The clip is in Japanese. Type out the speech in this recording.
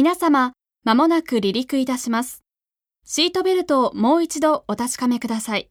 皆様、まもなく離陸いたします。シートベルトをもう一度お確かめください。